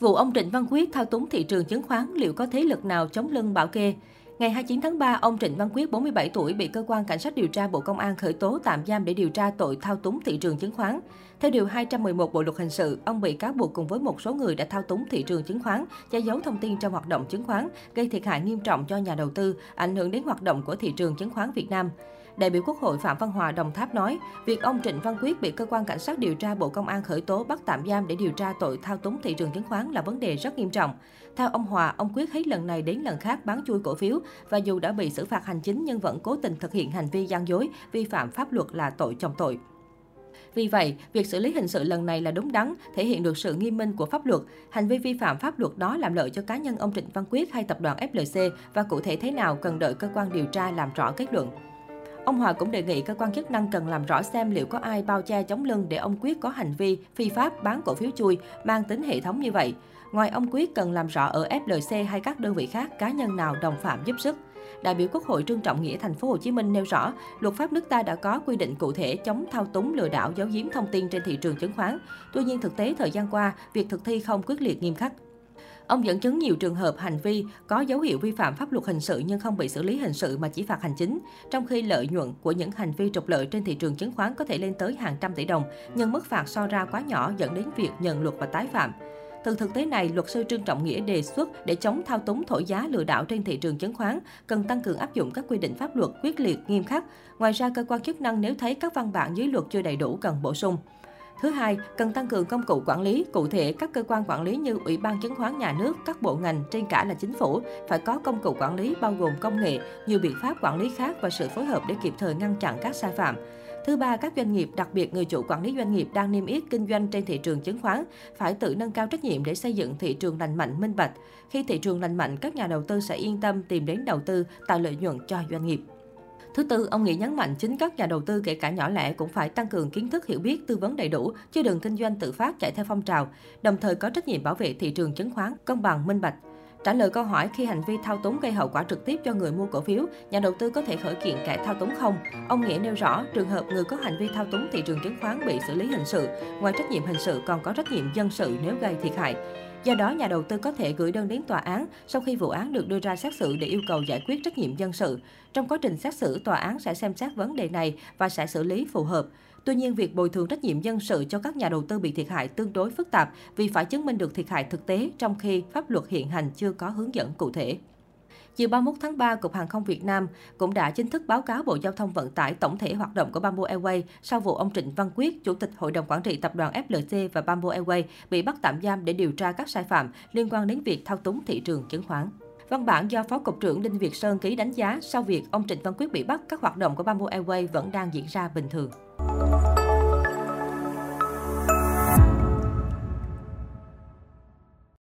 Vụ ông Trịnh Văn Quyết thao túng thị trường chứng khoán liệu có thế lực nào chống lưng bảo kê? Ngày 29 tháng 3, ông Trịnh Văn Quyết, 47 tuổi, bị cơ quan cảnh sát điều tra Bộ Công an khởi tố tạm giam để điều tra tội thao túng thị trường chứng khoán. Theo điều 211 Bộ luật hình sự, ông bị cáo buộc cùng với một số người đã thao túng thị trường chứng khoán, che giấu thông tin trong hoạt động chứng khoán, gây thiệt hại nghiêm trọng cho nhà đầu tư, ảnh hưởng đến hoạt động của thị trường chứng khoán Việt Nam. Đại biểu Quốc hội Phạm Văn Hòa Đồng Tháp nói, việc ông Trịnh Văn Quyết bị cơ quan cảnh sát điều tra Bộ Công an khởi tố bắt tạm giam để điều tra tội thao túng thị trường chứng khoán là vấn đề rất nghiêm trọng. Theo ông Hòa, ông Quyết hết lần này đến lần khác bán chui cổ phiếu và dù đã bị xử phạt hành chính nhưng vẫn cố tình thực hiện hành vi gian dối, vi phạm pháp luật là tội chồng tội. Vì vậy, việc xử lý hình sự lần này là đúng đắn, thể hiện được sự nghiêm minh của pháp luật. Hành vi vi phạm pháp luật đó làm lợi cho cá nhân ông Trịnh Văn Quyết hay tập đoàn FLC và cụ thể thế nào cần đợi cơ quan điều tra làm rõ kết luận. Ông Hòa cũng đề nghị cơ quan chức năng cần làm rõ xem liệu có ai bao che chống lưng để ông Quyết có hành vi phi pháp bán cổ phiếu chui mang tính hệ thống như vậy. Ngoài ông Quyết cần làm rõ ở FLC hay các đơn vị khác cá nhân nào đồng phạm giúp sức. Đại biểu Quốc hội Trương Trọng Nghĩa thành phố Hồ Chí Minh nêu rõ, luật pháp nước ta đã có quy định cụ thể chống thao túng lừa đảo giấu giếm thông tin trên thị trường chứng khoán. Tuy nhiên thực tế thời gian qua, việc thực thi không quyết liệt nghiêm khắc. Ông dẫn chứng nhiều trường hợp hành vi có dấu hiệu vi phạm pháp luật hình sự nhưng không bị xử lý hình sự mà chỉ phạt hành chính, trong khi lợi nhuận của những hành vi trục lợi trên thị trường chứng khoán có thể lên tới hàng trăm tỷ đồng, nhưng mức phạt so ra quá nhỏ dẫn đến việc nhận luật và tái phạm. Từ thực tế này, luật sư Trương Trọng Nghĩa đề xuất để chống thao túng thổi giá lừa đảo trên thị trường chứng khoán, cần tăng cường áp dụng các quy định pháp luật quyết liệt, nghiêm khắc. Ngoài ra, cơ quan chức năng nếu thấy các văn bản dưới luật chưa đầy đủ cần bổ sung. Thứ hai, cần tăng cường công cụ quản lý, cụ thể các cơ quan quản lý như Ủy ban chứng khoán nhà nước, các bộ ngành, trên cả là chính phủ phải có công cụ quản lý bao gồm công nghệ, nhiều biện pháp quản lý khác và sự phối hợp để kịp thời ngăn chặn các sai phạm. Thứ ba, các doanh nghiệp, đặc biệt người chủ quản lý doanh nghiệp đang niêm yết kinh doanh trên thị trường chứng khoán phải tự nâng cao trách nhiệm để xây dựng thị trường lành mạnh, minh bạch. Khi thị trường lành mạnh, các nhà đầu tư sẽ yên tâm tìm đến đầu tư, tạo lợi nhuận cho doanh nghiệp. Thứ tư, ông Nghĩa nhấn mạnh chính các nhà đầu tư kể cả nhỏ lẻ cũng phải tăng cường kiến thức hiểu biết, tư vấn đầy đủ, chứ đừng kinh doanh tự phát chạy theo phong trào, đồng thời có trách nhiệm bảo vệ thị trường chứng khoán công bằng minh bạch. Trả lời câu hỏi khi hành vi thao túng gây hậu quả trực tiếp cho người mua cổ phiếu, nhà đầu tư có thể khởi kiện kẻ thao túng không? Ông Nghĩa nêu rõ, trường hợp người có hành vi thao túng thị trường chứng khoán bị xử lý hình sự, ngoài trách nhiệm hình sự còn có trách nhiệm dân sự nếu gây thiệt hại. Do đó, nhà đầu tư có thể gửi đơn đến tòa án sau khi vụ án được đưa ra xét xử để yêu cầu giải quyết trách nhiệm dân sự. Trong quá trình xét xử, tòa án sẽ xem xét vấn đề này và sẽ xử lý phù hợp. Tuy nhiên, việc bồi thường trách nhiệm dân sự cho các nhà đầu tư bị thiệt hại tương đối phức tạp vì phải chứng minh được thiệt hại thực tế trong khi pháp luật hiện hành chưa có hướng dẫn cụ thể. Chiều 31 tháng 3, Cục Hàng không Việt Nam cũng đã chính thức báo cáo Bộ Giao thông Vận tải tổng thể hoạt động của Bamboo Airways sau vụ ông Trịnh Văn Quyết, Chủ tịch Hội đồng Quản trị Tập đoàn FLC và Bamboo Airways bị bắt tạm giam để điều tra các sai phạm liên quan đến việc thao túng thị trường chứng khoán. Văn bản do Phó Cục trưởng Đinh Việt Sơn ký đánh giá sau việc ông Trịnh Văn Quyết bị bắt, các hoạt động của Bamboo Airways vẫn đang diễn ra bình thường.